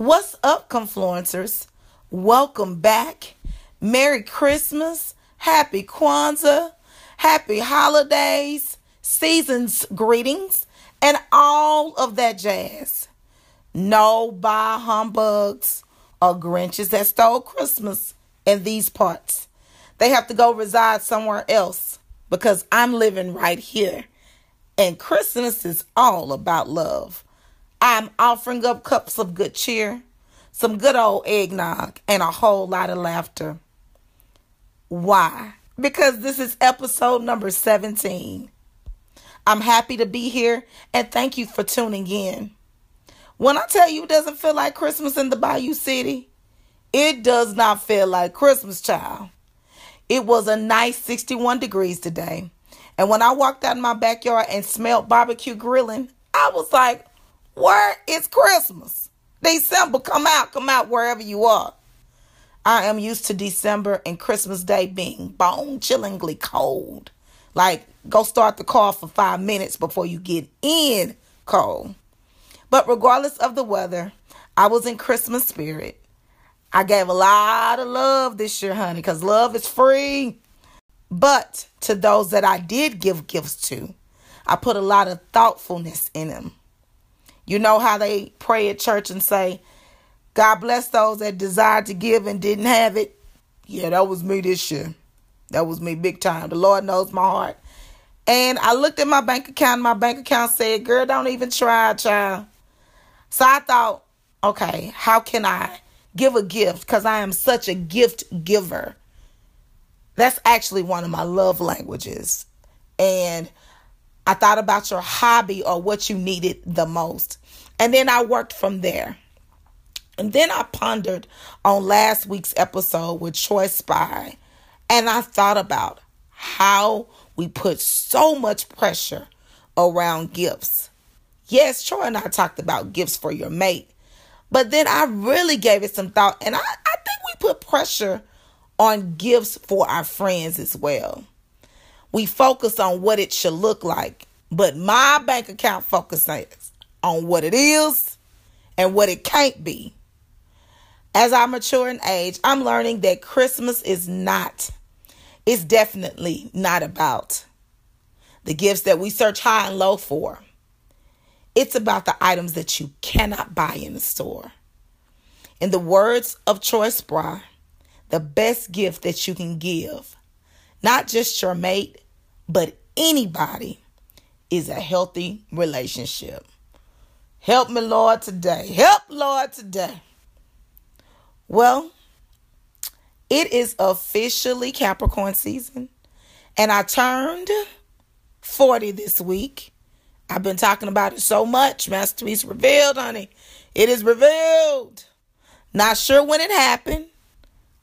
What's up, Confluencers? Welcome back. Merry Christmas. Happy Kwanzaa. Happy holidays. Season's greetings. And all of that jazz. No bah humbugs or Grinches that stole Christmas in these parts. They have to go reside somewhere else because I'm living right here. And Christmas is all about love. I'm offering up cups of good cheer, some good old eggnog, and a whole lot of laughter. Why? Because this is episode number 17. I'm happy to be here and thank you for tuning in. When I tell you it doesn't feel like Christmas in the Bayou City, it does not feel like Christmas, child. It was a nice 61 degrees today. And when I walked out in my backyard and smelled barbecue grilling, I was like, where is Christmas? December, come out, come out wherever you are. I am used to December and Christmas Day being bone chillingly cold. Like, go start the car for five minutes before you get in cold. But regardless of the weather, I was in Christmas spirit. I gave a lot of love this year, honey, because love is free. But to those that I did give gifts to, I put a lot of thoughtfulness in them. You know how they pray at church and say, God bless those that desired to give and didn't have it? Yeah, that was me this year. That was me big time. The Lord knows my heart. And I looked at my bank account. My bank account said, Girl, don't even try, child. So I thought, okay, how can I give a gift? Because I am such a gift giver. That's actually one of my love languages. And I thought about your hobby or what you needed the most. And then I worked from there. And then I pondered on last week's episode with Troy Spry. And I thought about how we put so much pressure around gifts. Yes, Troy and I talked about gifts for your mate. But then I really gave it some thought. And I, I think we put pressure on gifts for our friends as well. We focus on what it should look like. But my bank account focuses on what it is and what it can't be. As I mature in age, I'm learning that Christmas is not, it's definitely not about the gifts that we search high and low for. It's about the items that you cannot buy in the store. In the words of Troy Spry, the best gift that you can give, not just your mate, but anybody, is a healthy relationship. Help me, Lord, today. Help, Lord, today. Well, it is officially Capricorn season, and I turned 40 this week. I've been talking about it so much. Masterpiece revealed, honey. It is revealed. Not sure when it happened,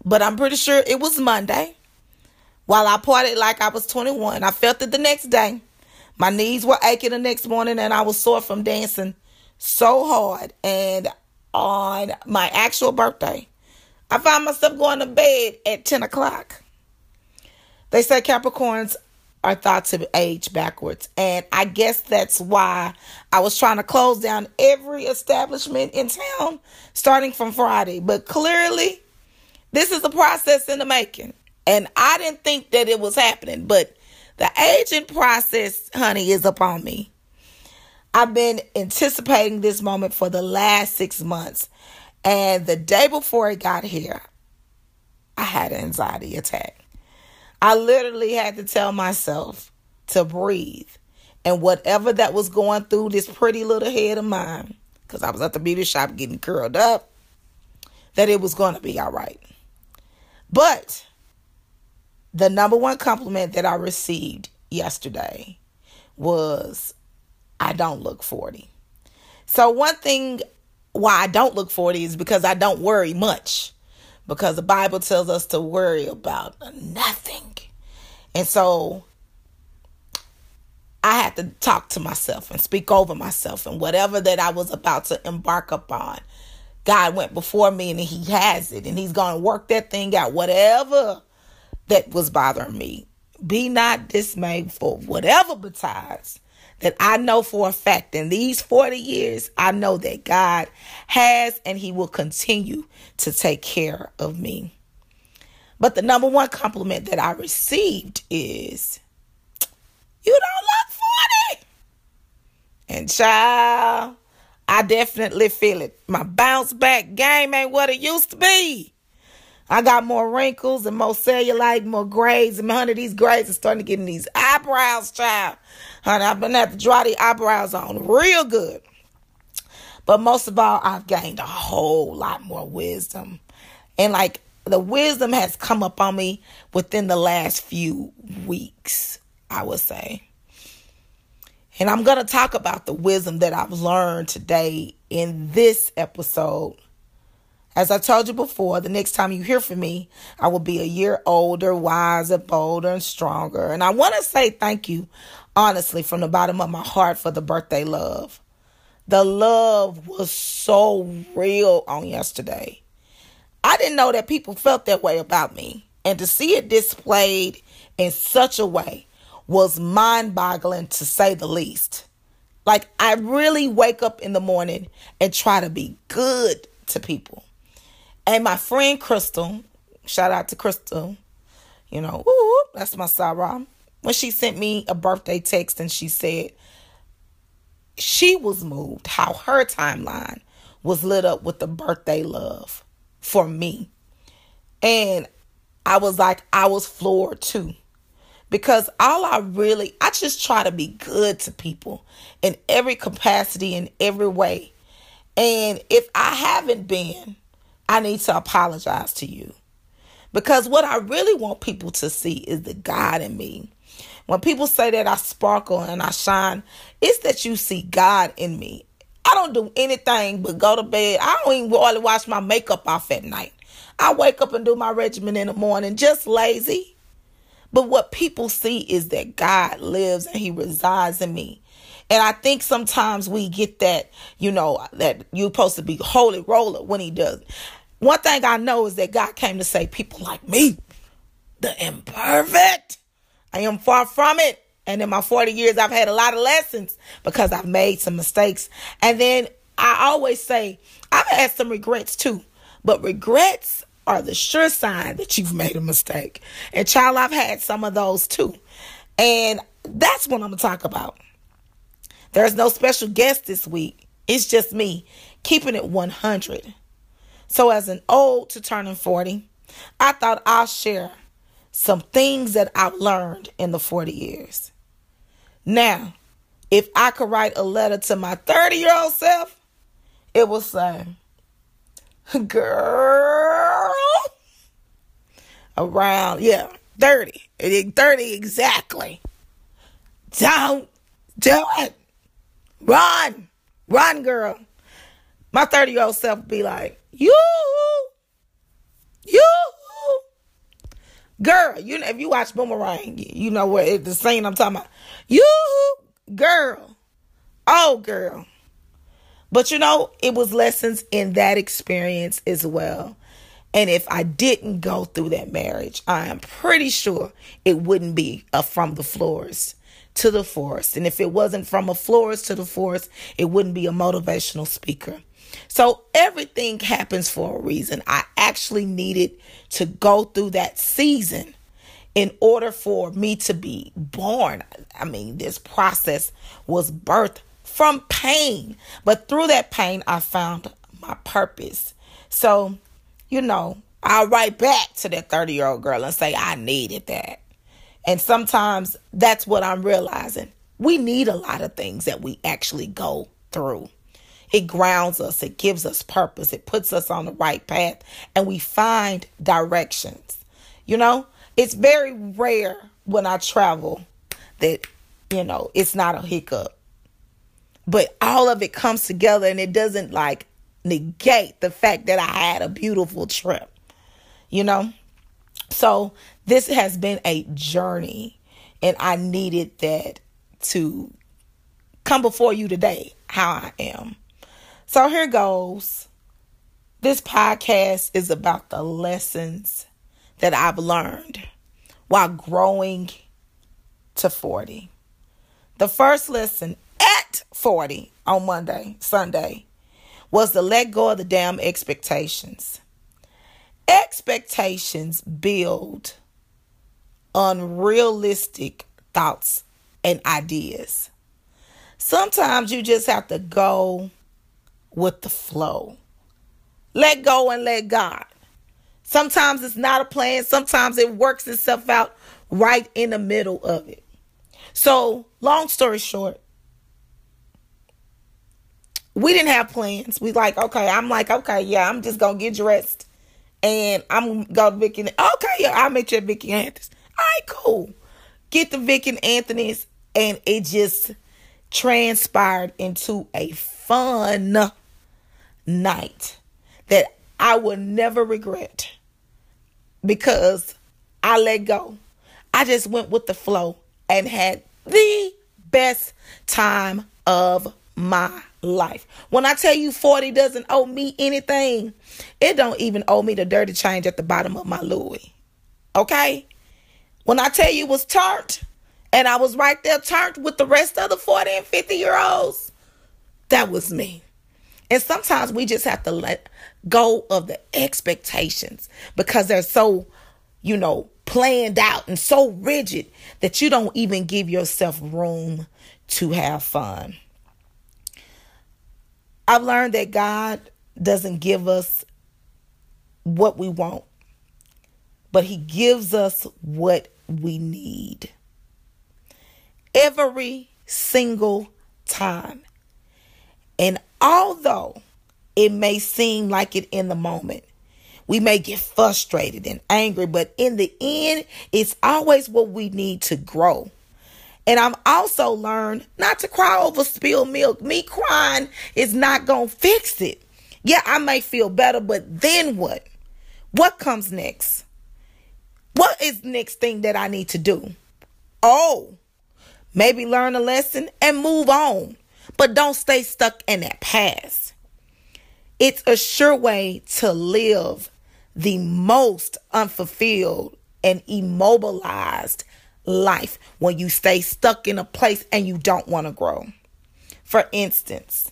but I'm pretty sure it was Monday. While I partied like I was 21, I felt it the next day. My knees were aching the next morning, and I was sore from dancing so hard. And on my actual birthday, I found myself going to bed at 10 o'clock. They say Capricorns are thought to age backwards. And I guess that's why I was trying to close down every establishment in town starting from Friday. But clearly, this is a process in the making. And I didn't think that it was happening. But the aging process, honey, is upon me. I've been anticipating this moment for the last six months. And the day before it got here, I had an anxiety attack. I literally had to tell myself to breathe. And whatever that was going through this pretty little head of mine, because I was at the beauty shop getting curled up, that it was going to be all right. But the number one compliment that I received yesterday was I don't look 40. So, one thing why I don't look 40 is because I don't worry much. Because the Bible tells us to worry about nothing. And so I had to talk to myself and speak over myself and whatever that I was about to embark upon. God went before me and he has it and he's going to work that thing out whatever that was bothering me. Be not dismayed for whatever betides that I know for a fact in these 40 years, I know that God has and He will continue to take care of me. But the number one compliment that I received is, You don't look 40. And child, I definitely feel it. My bounce back game ain't what it used to be. I got more wrinkles and more cellulite, more grays, and honey, these grays are starting to get in these eyebrows, child. Honey, I've been have to draw the eyebrows on real good. But most of all, I've gained a whole lot more wisdom. And like the wisdom has come up on me within the last few weeks, I would say. And I'm going to talk about the wisdom that I've learned today in this episode as I told you before, the next time you hear from me, I will be a year older, wiser, bolder, and stronger. And I want to say thank you, honestly, from the bottom of my heart for the birthday love. The love was so real on yesterday. I didn't know that people felt that way about me. And to see it displayed in such a way was mind boggling to say the least. Like, I really wake up in the morning and try to be good to people. And my friend Crystal, shout out to Crystal, you know, ooh, that's my Sarah. When she sent me a birthday text and she said she was moved how her timeline was lit up with the birthday love for me. And I was like, I was floored too. Because all I really, I just try to be good to people in every capacity, in every way. And if I haven't been, I need to apologize to you. Because what I really want people to see is the God in me. When people say that I sparkle and I shine, it's that you see God in me. I don't do anything but go to bed. I don't even really wash my makeup off at night. I wake up and do my regimen in the morning, just lazy. But what people see is that God lives and He resides in me. And I think sometimes we get that, you know, that you're supposed to be holy roller when He does. One thing I know is that God came to say, people like me, the imperfect, I am far from it. And in my 40 years, I've had a lot of lessons because I've made some mistakes. And then I always say, I've had some regrets too, but regrets are the sure sign that you've made a mistake. And child, I've had some of those too. And that's what I'm going to talk about. There's no special guest this week. It's just me keeping it 100. So, as an old to turning 40, I thought I'll share some things that I've learned in the 40 years. Now, if I could write a letter to my 30 year old self, it would say, Girl, around, yeah, 30, 30 exactly. Don't do it. Run, run, girl. My 30 year old self would be like, you, you, girl. You know, if you watch Boomerang, you know what the scene I'm talking about. You, girl, oh, girl. But you know, it was lessons in that experience as well. And if I didn't go through that marriage, I am pretty sure it wouldn't be from the florist to the forest. And if it wasn't from a florist to the forest, it wouldn't be a motivational speaker. So everything happens for a reason. I actually needed to go through that season in order for me to be born. I mean, this process was birthed from pain, but through that pain, I found my purpose. So, you know, I'll write back to that 30 year old girl and say, I needed that. And sometimes that's what I'm realizing. We need a lot of things that we actually go through. It grounds us, it gives us purpose, it puts us on the right path, and we find directions. You know, it's very rare when I travel that, you know, it's not a hiccup. But all of it comes together and it doesn't like negate the fact that I had a beautiful trip. You know? So this has been a journey and I needed that to come before you today how I am. So here goes. This podcast is about the lessons that I've learned while growing to 40. The first lesson at 40 on Monday, Sunday, was to let go of the damn expectations. Expectations build unrealistic thoughts and ideas. Sometimes you just have to go with the flow. Let go and let God. Sometimes it's not a plan, sometimes it works itself out right in the middle of it. So, long story short, we didn't have plans. We like, okay, I'm like, okay, yeah, I'm just gonna get dressed and I'm gonna Vicky. Okay, yeah, I'll meet you at Vicky Anthony's. All right, cool. Get the Vic and Anthony's, and it just transpired into a fun night that I will never regret because I let go. I just went with the flow and had the best time of my life. When I tell you 40 doesn't owe me anything, it don't even owe me the dirty change at the bottom of my Louis. Okay? When I tell you was turned and I was right there turned with the rest of the 40 and 50 year olds, that was me. And sometimes we just have to let go of the expectations because they're so, you know, planned out and so rigid that you don't even give yourself room to have fun. I've learned that God doesn't give us what we want, but He gives us what we need. Every single time. And although it may seem like it in the moment, we may get frustrated and angry, but in the end, it's always what we need to grow. And I've also learned not to cry over spilled milk. Me crying is not going to fix it. Yeah, I may feel better, but then what? What comes next? What is next thing that I need to do? Oh, maybe learn a lesson and move on, but don't stay stuck in that past. It's a sure way to live the most unfulfilled and immobilized life when you stay stuck in a place and you don't want to grow. For instance,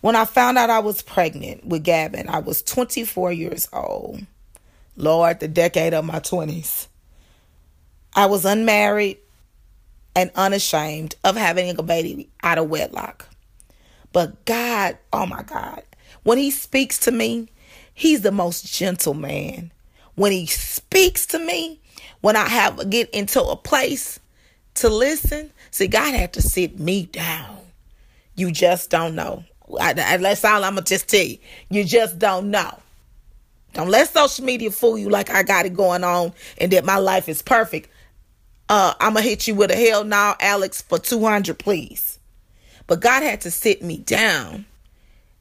when I found out I was pregnant with Gavin, I was 24 years old. Lord, the decade of my 20s. I was unmarried and unashamed of having a baby out of wedlock. But God, oh my God, when He speaks to me, He's the most gentle man. When He speaks to me, when I have get into a place to listen, see, God had to sit me down. You just don't know. I, that's all I'm gonna just tell you. You just don't know. Don't let social media fool you like I got it going on and that my life is perfect. Uh, I'm gonna hit you with a hell no, Alex, for 200, please. But God had to sit me down,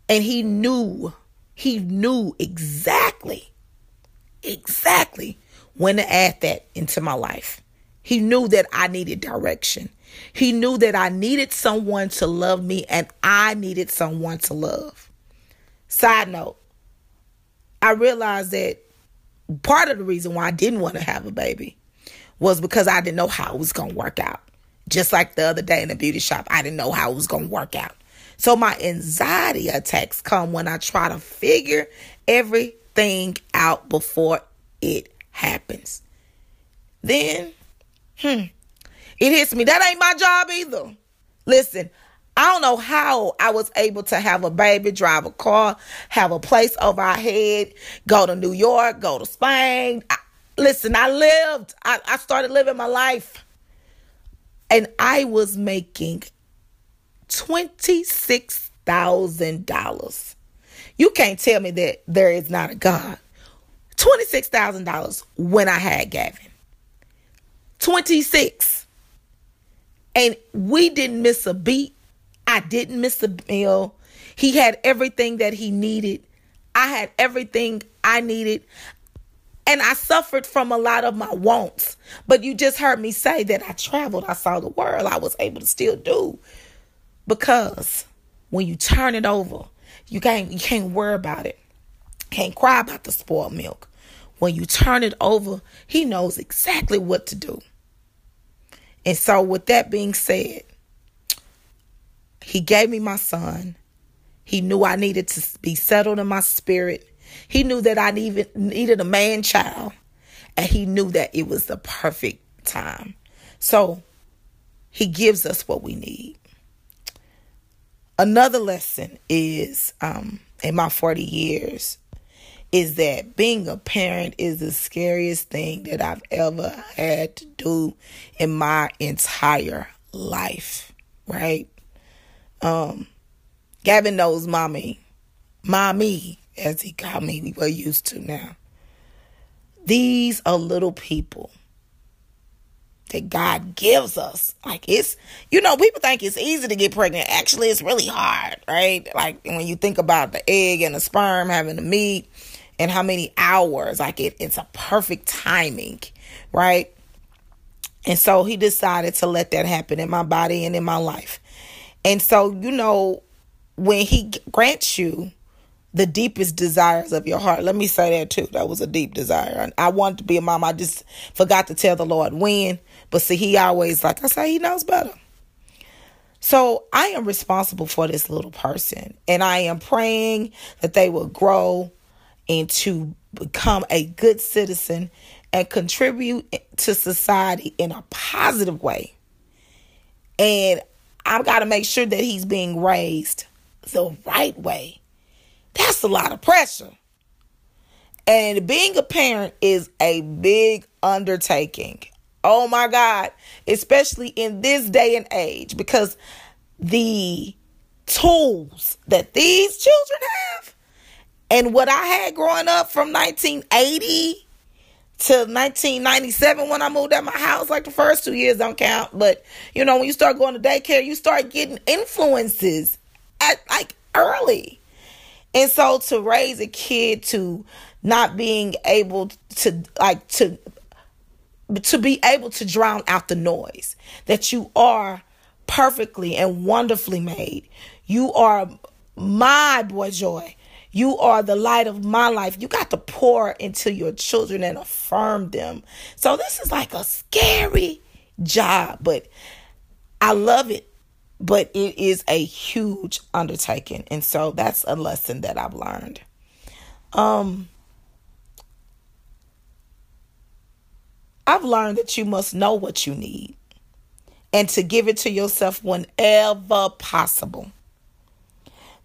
and He knew, He knew exactly, exactly when to add that into my life. He knew that I needed direction. He knew that I needed someone to love me and I needed someone to love. Side note, I realized that part of the reason why I didn't want to have a baby was because I didn't know how it was going to work out. Just like the other day in the beauty shop, I didn't know how it was going to work out. So my anxiety attacks come when I try to figure everything out before it happens. Then, hmm, it hits me. That ain't my job either. Listen, I don't know how I was able to have a baby, drive a car, have a place over our head, go to New York, go to Spain. I, listen, I lived, I, I started living my life. And I was making $26,000. You can't tell me that there is not a God. $26,000 when I had Gavin. 26. And we didn't miss a beat. I didn't miss a meal. He had everything that he needed. I had everything I needed. And I suffered from a lot of my wants. But you just heard me say that I traveled, I saw the world, I was able to still do. Because when you turn it over, you can't you can't worry about it. Can't cry about the spoiled milk. When you turn it over, he knows exactly what to do. And so with that being said, he gave me my son. He knew I needed to be settled in my spirit. He knew that I needed, needed a man child. And he knew that it was the perfect time. So he gives us what we need. Another lesson is um, in my 40 years is that being a parent is the scariest thing that I've ever had to do in my entire life, right? Um, Gavin knows mommy, mommy, as he called me, we were used to now. These are little people that God gives us. Like it's, you know, people think it's easy to get pregnant. Actually, it's really hard, right? Like when you think about the egg and the sperm having to meet and how many hours, like it, it's a perfect timing, right? And so he decided to let that happen in my body and in my life. And so, you know, when he grants you the deepest desires of your heart, let me say that too. That was a deep desire. I wanted to be a mom. I just forgot to tell the Lord when. But see, he always, like I say, he knows better. So I am responsible for this little person. And I am praying that they will grow and to become a good citizen and contribute to society in a positive way. And I've got to make sure that he's being raised the right way. That's a lot of pressure. And being a parent is a big undertaking. Oh my God. Especially in this day and age, because the tools that these children have and what I had growing up from 1980 to 1997 when I moved out of my house. Like the first two years don't count, but you know when you start going to daycare, you start getting influences at like early. And so to raise a kid to not being able to like to to be able to drown out the noise that you are perfectly and wonderfully made. You are my boy joy. You are the light of my life. You got to pour into your children and affirm them. So this is like a scary job, but I love it. But it is a huge undertaking. And so that's a lesson that I've learned. Um I've learned that you must know what you need and to give it to yourself whenever possible.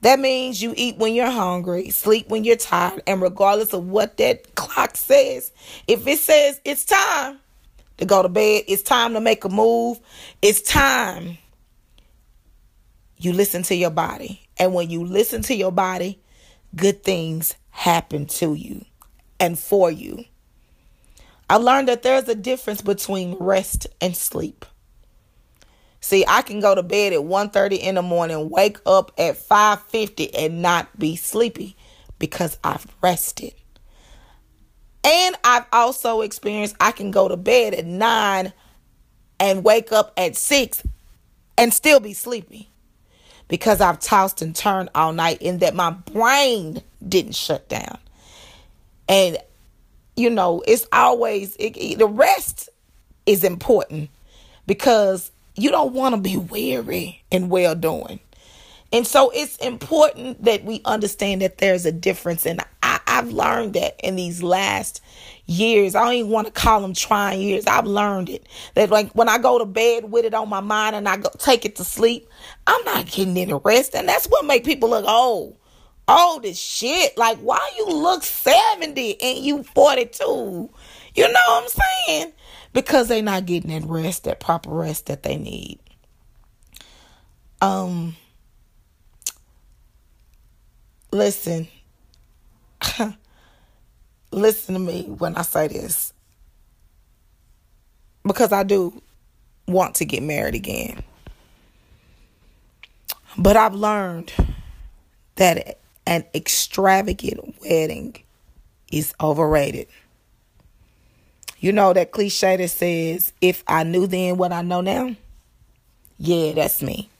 That means you eat when you're hungry, sleep when you're tired, and regardless of what that clock says, if it says it's time to go to bed, it's time to make a move, it's time, you listen to your body. And when you listen to your body, good things happen to you and for you. I learned that there's a difference between rest and sleep. See, I can go to bed at 1:30 in the morning, wake up at 5:50 and not be sleepy because I've rested. And I've also experienced I can go to bed at 9 and wake up at 6 and still be sleepy because I've tossed and turned all night and that my brain didn't shut down. And you know, it's always it, the rest is important because you don't want to be weary and well doing. And so it's important that we understand that there's a difference. And I, have learned that in these last years. I don't even want to call them trying years. I've learned it. That like when I go to bed with it on my mind and I go take it to sleep, I'm not getting any rest. And that's what make people look old. Old as shit. Like why you look 70 and you 42? You know what I'm saying? because they're not getting that rest, that proper rest that they need. Um, listen, listen to me when I say this because I do want to get married again. But I've learned that an extravagant wedding is overrated. You know that cliche that says, if I knew then what I know now? Yeah, that's me.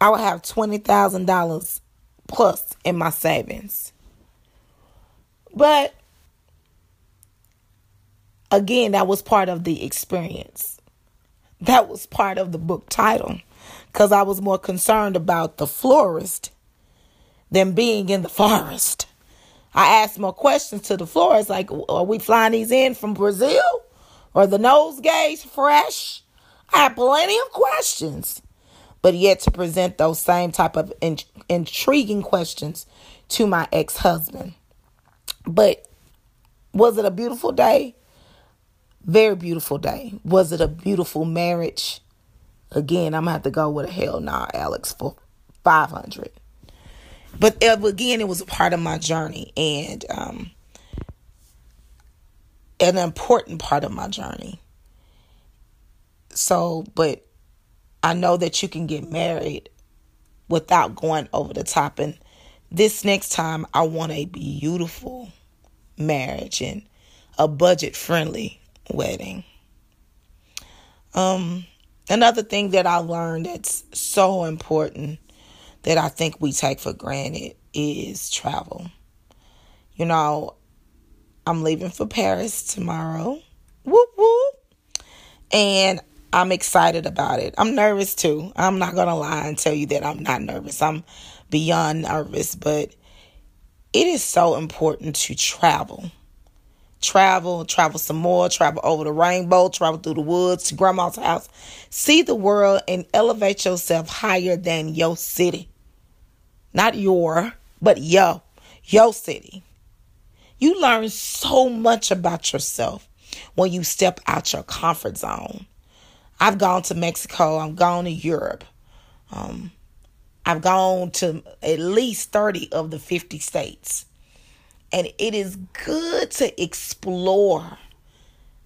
I would have $20,000 plus in my savings. But again, that was part of the experience. That was part of the book title because I was more concerned about the florist than being in the forest. I asked more questions to the florist like, are we flying these in from Brazil? Or the nosegays fresh? I had plenty of questions, but yet to present those same type of in- intriguing questions to my ex-husband. But was it a beautiful day? Very beautiful day. Was it a beautiful marriage? Again, I'm gonna have to go with a hell nah, Alex, for 500. But again, it was a part of my journey and um, an important part of my journey. So, but I know that you can get married without going over the top. And this next time, I want a beautiful marriage and a budget friendly wedding. Um, another thing that I learned that's so important that I think we take for granted is travel. You know, I'm leaving for Paris tomorrow. Whoop whoop. And I'm excited about it. I'm nervous too. I'm not going to lie and tell you that I'm not nervous. I'm beyond nervous, but it is so important to travel. Travel, travel some more, travel over the rainbow, travel through the woods to grandma's house. See the world and elevate yourself higher than your city. Not your, but yo, your city. You learn so much about yourself when you step out your comfort zone. I've gone to Mexico, I've gone to Europe. Um, I've gone to at least 30 of the 50 states. And it is good to explore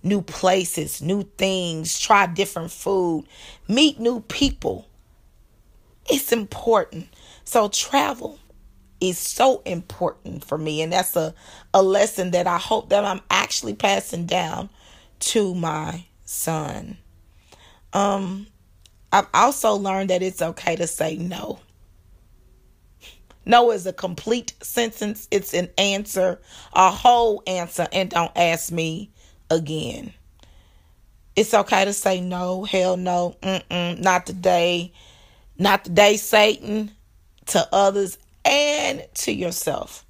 new places, new things, try different food, meet new people. It's important. So travel is so important for me and that's a a lesson that I hope that I'm actually passing down to my son. Um I've also learned that it's okay to say no. No is a complete sentence. It's an answer, a whole answer, and don't ask me again. It's okay to say no, hell no, mm-mm, not today, not today, Satan to others and to yourself.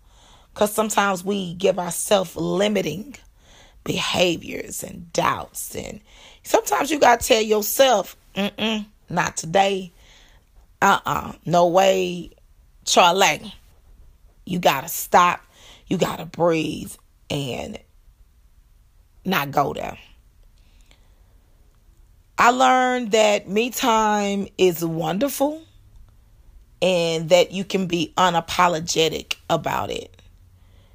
Because sometimes we give ourselves limiting behaviors and doubts. And sometimes you got to tell yourself, mm-mm, not today. Uh uh no way, Charlie. You got to stop. You got to breathe and not go there. I learned that me time is wonderful and that you can be unapologetic about it.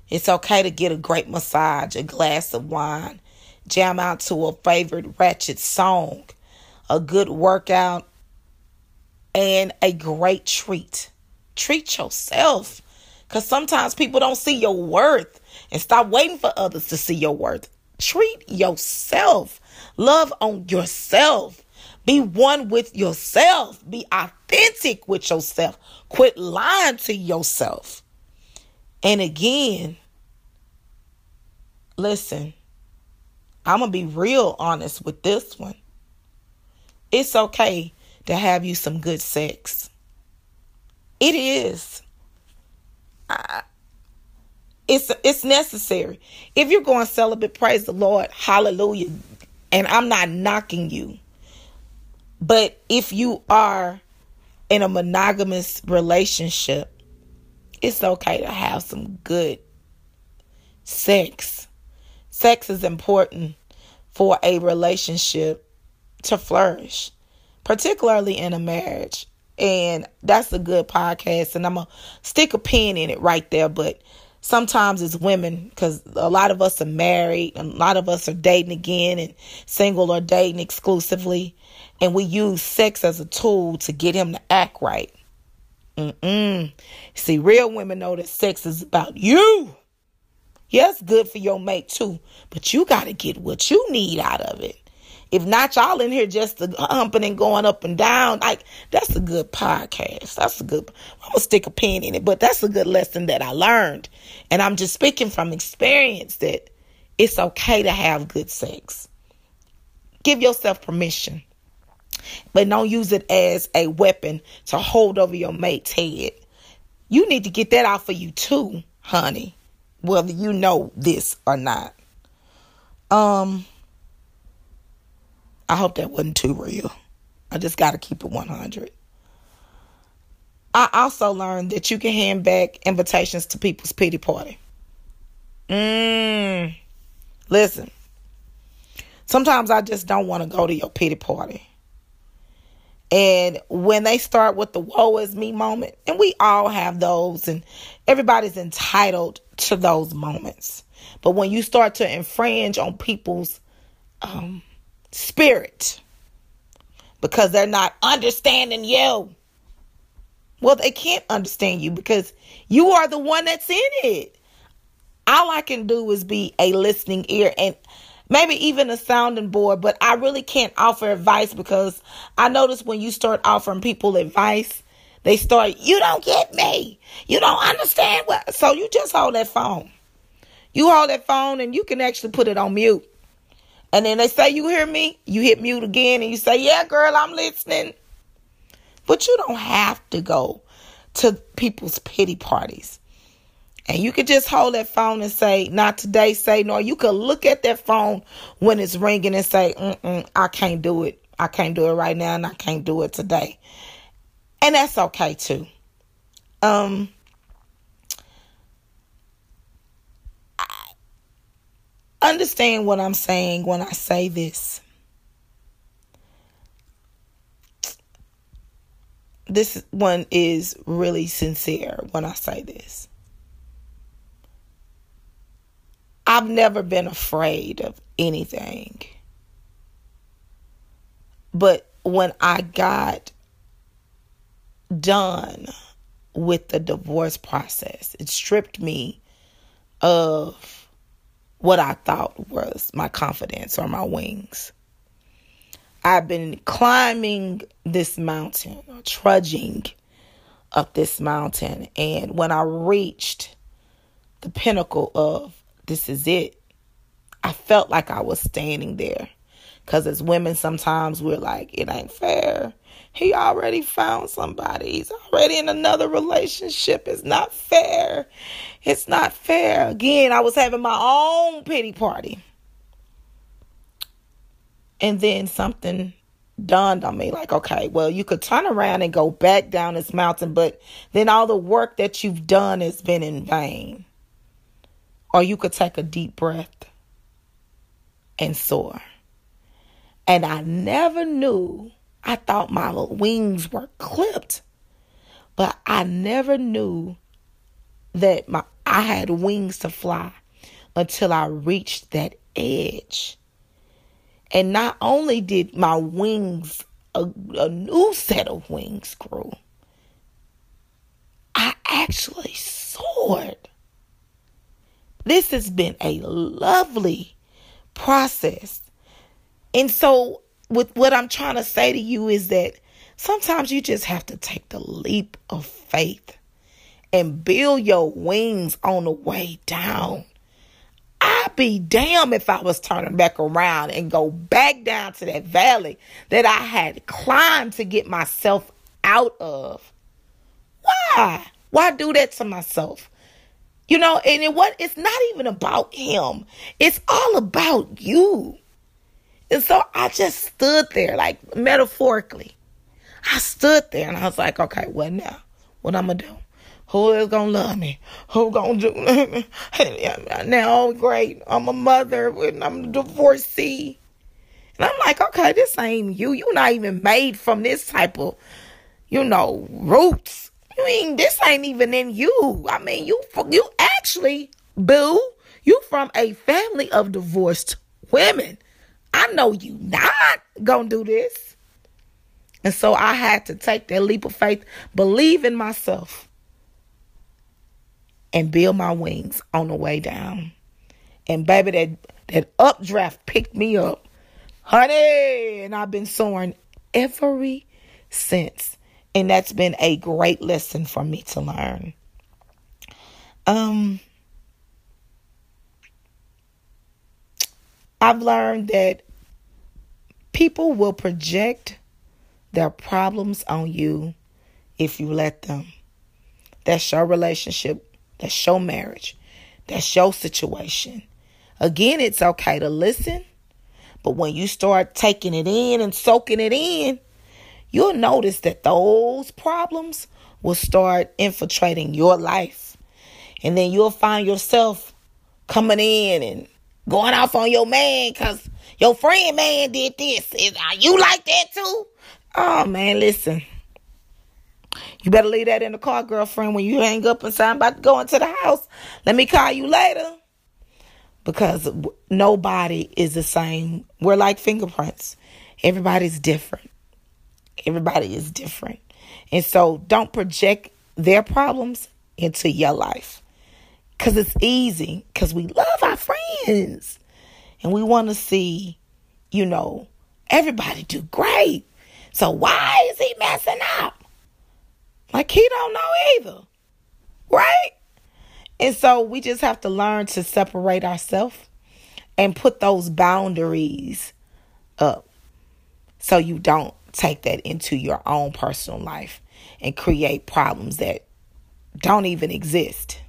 It's okay to get a great massage, a glass of wine, jam out to a favorite ratchet song, a good workout, and a great treat. Treat yourself because sometimes people don't see your worth and stop waiting for others to see your worth. Treat yourself, love on yourself. Be one with yourself. Be authentic with yourself. Quit lying to yourself. And again, listen, I'm to be real honest with this one. It's okay to have you some good sex. It is. I, it's it's necessary. If you're going celibate, praise the Lord, hallelujah. And I'm not knocking you. But if you are in a monogamous relationship, it's okay to have some good sex. Sex is important for a relationship to flourish, particularly in a marriage. And that's a good podcast. And I'm to stick a pin in it right there. But sometimes it's women, because a lot of us are married, a lot of us are dating again and single or dating exclusively and we use sex as a tool to get him to act right. Mm-mm. See, real women know that sex is about you. Yes, good for your mate too, but you got to get what you need out of it. If not, y'all in here just humping and going up and down. Like that's a good podcast. That's a good. I'm gonna stick a pin in it, but that's a good lesson that I learned, and I'm just speaking from experience that it's okay to have good sex. Give yourself permission, but don't use it as a weapon to hold over your mate's head. You need to get that out for you too, honey whether you know this or not. Um, I hope that wasn't too real. I just got to keep it 100. I also learned that you can hand back invitations to people's pity party. Mmm. Listen, sometimes I just don't want to go to your pity party. And when they start with the woe is me moment, and we all have those, and everybody's entitled to those moments. But when you start to infringe on people's um, spirit because they're not understanding you, well, they can't understand you because you are the one that's in it. All I can do is be a listening ear and maybe even a sounding board, but I really can't offer advice because I notice when you start offering people advice, they start, you don't get me. You don't understand what. So you just hold that phone. You hold that phone and you can actually put it on mute. And then they say, you hear me? You hit mute again and you say, yeah, girl, I'm listening. But you don't have to go to people's pity parties. And you could just hold that phone and say, not today, say no. You could look at that phone when it's ringing and say, Mm-mm, I can't do it. I can't do it right now and I can't do it today. And that's okay too. Um, understand what I'm saying when I say this. This one is really sincere when I say this. I've never been afraid of anything. But when I got done with the divorce process, it stripped me of what I thought was my confidence or my wings. I've been climbing this mountain, trudging up this mountain, and when I reached the pinnacle of this is it. I felt like I was standing there. Because as women, sometimes we're like, it ain't fair. He already found somebody. He's already in another relationship. It's not fair. It's not fair. Again, I was having my own pity party. And then something dawned on me like, okay, well, you could turn around and go back down this mountain, but then all the work that you've done has been in vain. Or you could take a deep breath and soar. And I never knew, I thought my wings were clipped, but I never knew that my I had wings to fly until I reached that edge. And not only did my wings, a, a new set of wings grew, I actually soared. This has been a lovely process. And so, with what I'm trying to say to you is that sometimes you just have to take the leap of faith and build your wings on the way down. I'd be damn if I was turning back around and go back down to that valley that I had climbed to get myself out of. Why? Why do that to myself? You know, and it what it's not even about him. It's all about you. And so I just stood there, like metaphorically. I stood there and I was like, okay, what now? What I'm gonna do? Who is gonna love me? Who gonna do? me?" now, great. I'm a mother and I'm a divorcee. And I'm like, okay, this ain't you. You're not even made from this type of, you know, roots. I mean, this ain't even in you. I mean, you you actually, boo, you from a family of divorced women. I know you not gonna do this. And so I had to take that leap of faith, believe in myself, and build my wings on the way down. And baby, that that updraft picked me up. Honey, and I've been soaring every since. And that's been a great lesson for me to learn. Um I've learned that people will project their problems on you if you let them. That's your relationship. That's your marriage. That's your situation. Again, it's okay to listen, but when you start taking it in and soaking it in, you'll notice that those problems will start infiltrating your life. And then you'll find yourself coming in and going off on your man because your friend man did this. Is, are you like that too? Oh man, listen. You better leave that in the car, girlfriend, when you hang up and say I'm about to go into the house. Let me call you later. Because nobody is the same. We're like fingerprints. Everybody's different. Everybody is different. And so don't project their problems into your life. Because it's easy. Because we love our friends. And we want to see, you know, everybody do great. So why is he messing up? Like he don't know either. Right? And so we just have to learn to separate ourselves and put those boundaries up so you don't take that into your own personal life and create problems that don't even exist.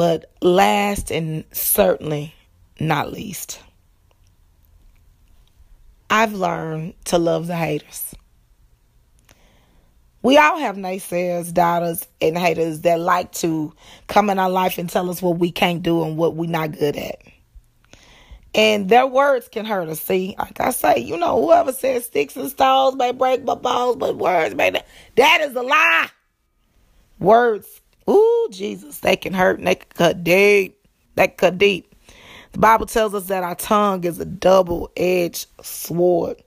But last and certainly not least, I've learned to love the haters. We all have naysayers, doubters, and haters that like to come in our life and tell us what we can't do and what we're not good at. And their words can hurt us. See, like I say, you know, whoever says sticks and stones may break my bones, but words may not. That is a lie. Words, ooh, Jesus, they can hurt and they can cut deep. They can cut deep. The Bible tells us that our tongue is a double edged sword.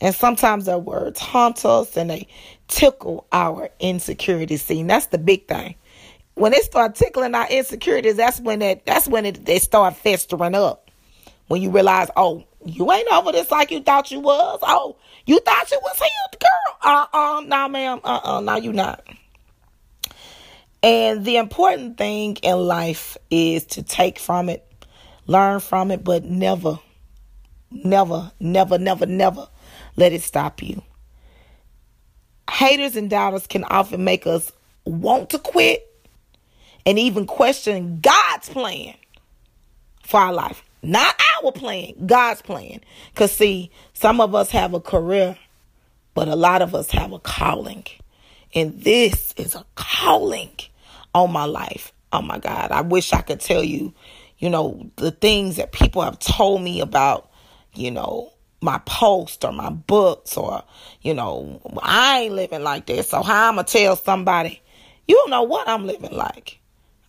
And sometimes our words haunt us and they tickle our insecurities. See, that's the big thing. When they start tickling our insecurities, that's when it, that's when it, they start festering up. When you realize, oh, you ain't over this like you thought you was. Oh, you thought you was healed, girl. Uh-uh, nah, ma'am. Uh-uh, no, you not. And the important thing in life is to take from it Learn from it, but never, never, never, never, never let it stop you. Haters and doubters can often make us want to quit and even question God's plan for our life. Not our plan, God's plan. Because, see, some of us have a career, but a lot of us have a calling. And this is a calling on my life. Oh my God. I wish I could tell you you know, the things that people have told me about, you know, my post or my books or, you know, I ain't living like this. So how I'm going to tell somebody, you don't know what I'm living like.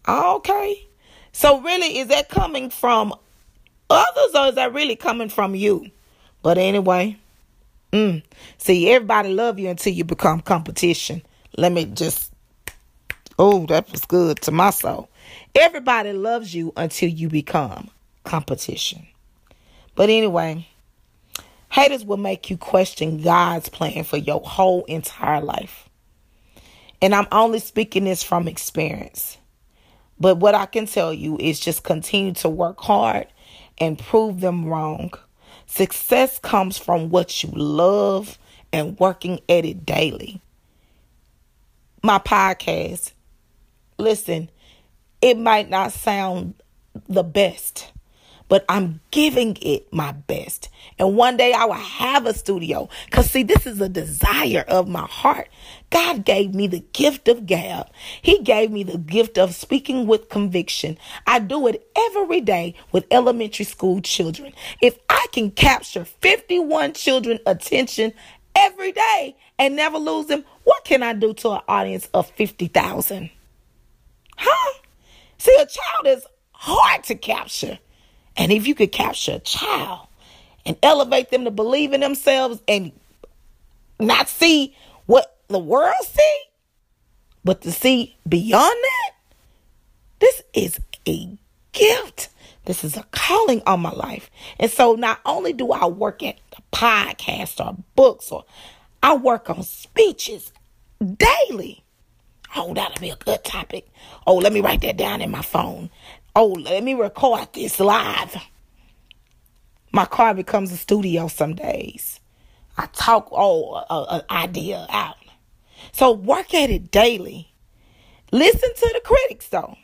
Okay. So really, is that coming from others or is that really coming from you? But anyway, mm, see, everybody love you until you become competition. Let me just, oh, that was good to my soul. Everybody loves you until you become competition. But anyway, haters will make you question God's plan for your whole entire life. And I'm only speaking this from experience. But what I can tell you is just continue to work hard and prove them wrong. Success comes from what you love and working at it daily. My podcast, listen, it might not sound the best, but I'm giving it my best. And one day I will have a studio. Because, see, this is a desire of my heart. God gave me the gift of gab. He gave me the gift of speaking with conviction. I do it every day with elementary school children. If I can capture 51 children attention every day and never lose them, what can I do to an audience of 50,000? Huh? See, a child is hard to capture. And if you could capture a child and elevate them to believe in themselves and not see what the world see, but to see beyond that. This is a gift. This is a calling on my life. And so not only do I work at the podcast or books or I work on speeches daily. Oh, that'll be a good topic. Oh, let me write that down in my phone. Oh, let me record this live. My car becomes a studio some days. I talk oh an idea out. So work at it daily. Listen to the critics though.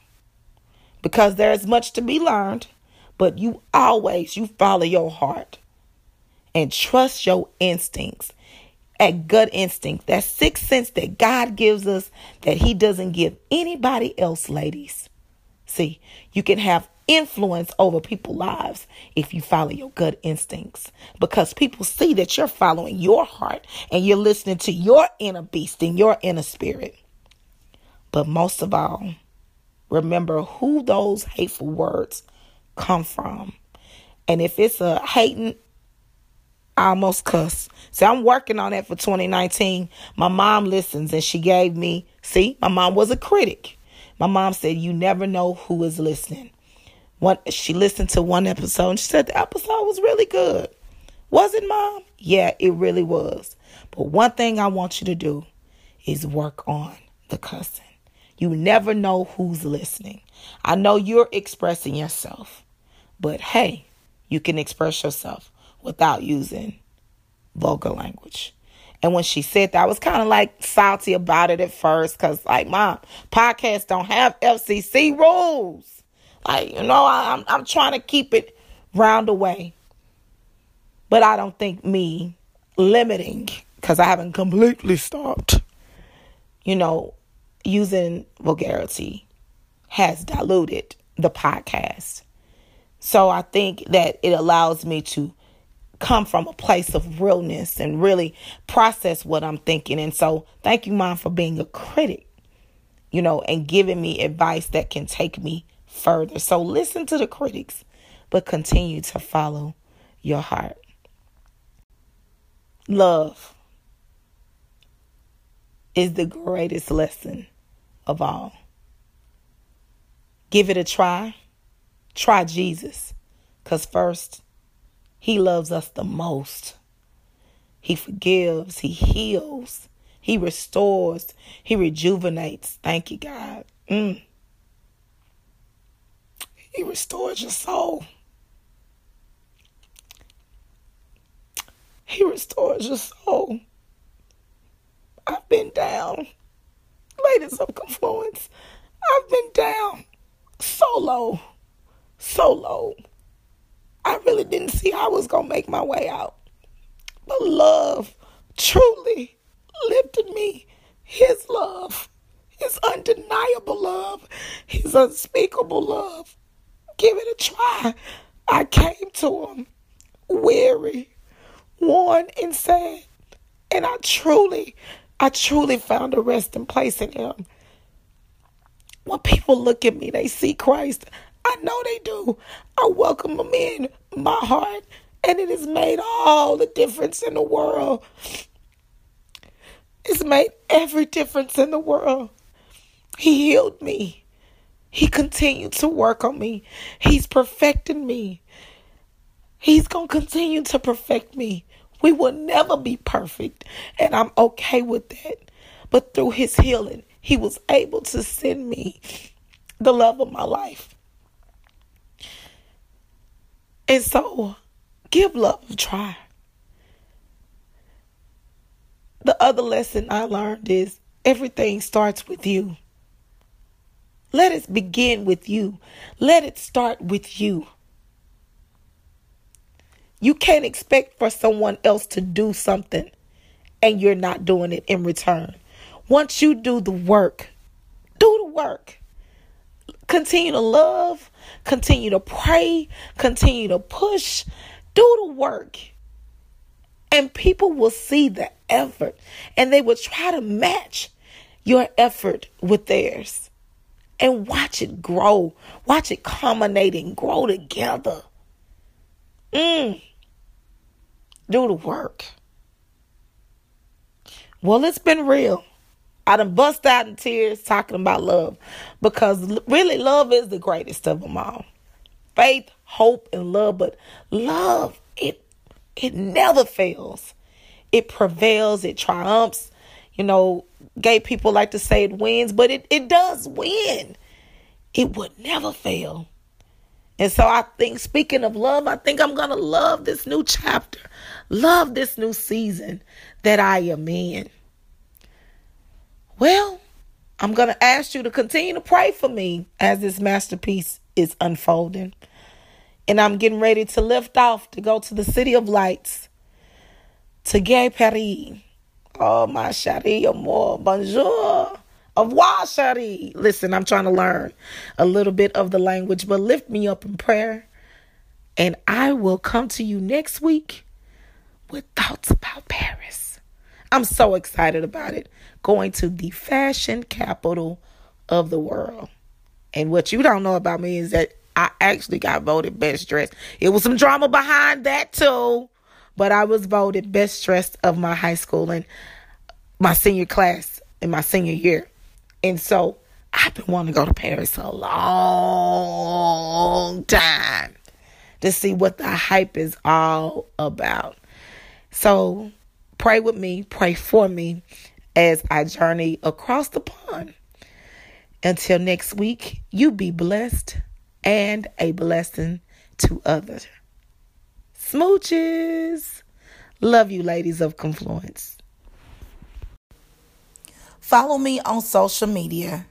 Because there's much to be learned, but you always you follow your heart and trust your instincts. At gut instinct, that sixth sense that God gives us that He doesn't give anybody else, ladies. See, you can have influence over people's lives if you follow your gut instincts because people see that you're following your heart and you're listening to your inner beast and your inner spirit. But most of all, remember who those hateful words come from. And if it's a hating, I almost cuss. So I'm working on that for 2019. My mom listens and she gave me, see, my mom was a critic. My mom said, You never know who is listening. One, she listened to one episode and she said the episode was really good. Was it, mom? Yeah, it really was. But one thing I want you to do is work on the cussing. You never know who's listening. I know you're expressing yourself, but hey, you can express yourself without using vulgar language. And when she said that, I was kind of like salty about it at first because, like, mom, podcasts don't have FCC rules. Like, you know, I, I'm I'm trying to keep it round away. But I don't think me limiting, because I haven't completely stopped, you know, using vulgarity has diluted the podcast. So I think that it allows me to come from a place of realness and really process what I'm thinking. And so thank you, Mom, for being a critic, you know, and giving me advice that can take me further. So listen to the critics, but continue to follow your heart. Love is the greatest lesson of all. Give it a try. Try Jesus. Because first, He loves us the most. He forgives, He heals, He restores, He rejuvenates. Thank you, God. Mm. He restores your soul. He restores your soul. I've been down. Ladies of Confluence, I've been down so low, so low. I really didn't see how I was going to make my way out. But love truly lifted me. His love, his undeniable love, his unspeakable love give it a try. I came to him weary, worn, and sad. And I truly, I truly found a resting place in him. When people look at me, they see Christ. I know they do. I welcome them in my heart, and it has made all the difference in the world. It's made every difference in the world. He healed me. He continued to work on me. He's perfecting me. He's going to continue to perfect me. We will never be perfect, and I'm okay with that. But through his healing, he was able to send me the love of my life. And so, give love a try. The other lesson I learned is everything starts with you. Let it begin with you. Let it start with you. You can't expect for someone else to do something and you're not doing it in return. Once you do the work, do the work. Continue to love, continue to pray, continue to push, do the work. And people will see the effort and they will try to match your effort with theirs and watch it grow. Watch it culminate and grow together. Mm. Do the work. Well, it's been real. I done bust out in tears talking about love because really love is the greatest of them all. Faith, hope, and love, but love, it it never fails. It prevails, it triumphs. You know, gay people like to say it wins, but it, it does win. It would never fail. And so I think, speaking of love, I think I'm to love this new chapter, love this new season that I am in. Well, I'm going to ask you to continue to pray for me as this masterpiece is unfolding. And I'm getting ready to lift off to go to the city of lights, to Gay Paris. Oh, my chérie, amour, bonjour. Au revoir, chérie. Listen, I'm trying to learn a little bit of the language, but lift me up in prayer. And I will come to you next week with thoughts about Paris. I'm so excited about it. Going to the fashion capital of the world. And what you don't know about me is that I actually got voted best dressed. It was some drama behind that too, but I was voted best dressed of my high school and my senior class in my senior year. And so I've been wanting to go to Paris a long time to see what the hype is all about. So pray with me, pray for me as I journey across the pond. Until next week, you be blessed and a blessing to others. Smooches. Love you, ladies of Confluence. Follow me on social media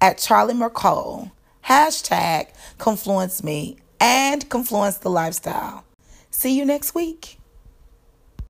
at Charlie Mercole, hashtag Confluence Me, and Confluence the Lifestyle. See you next week.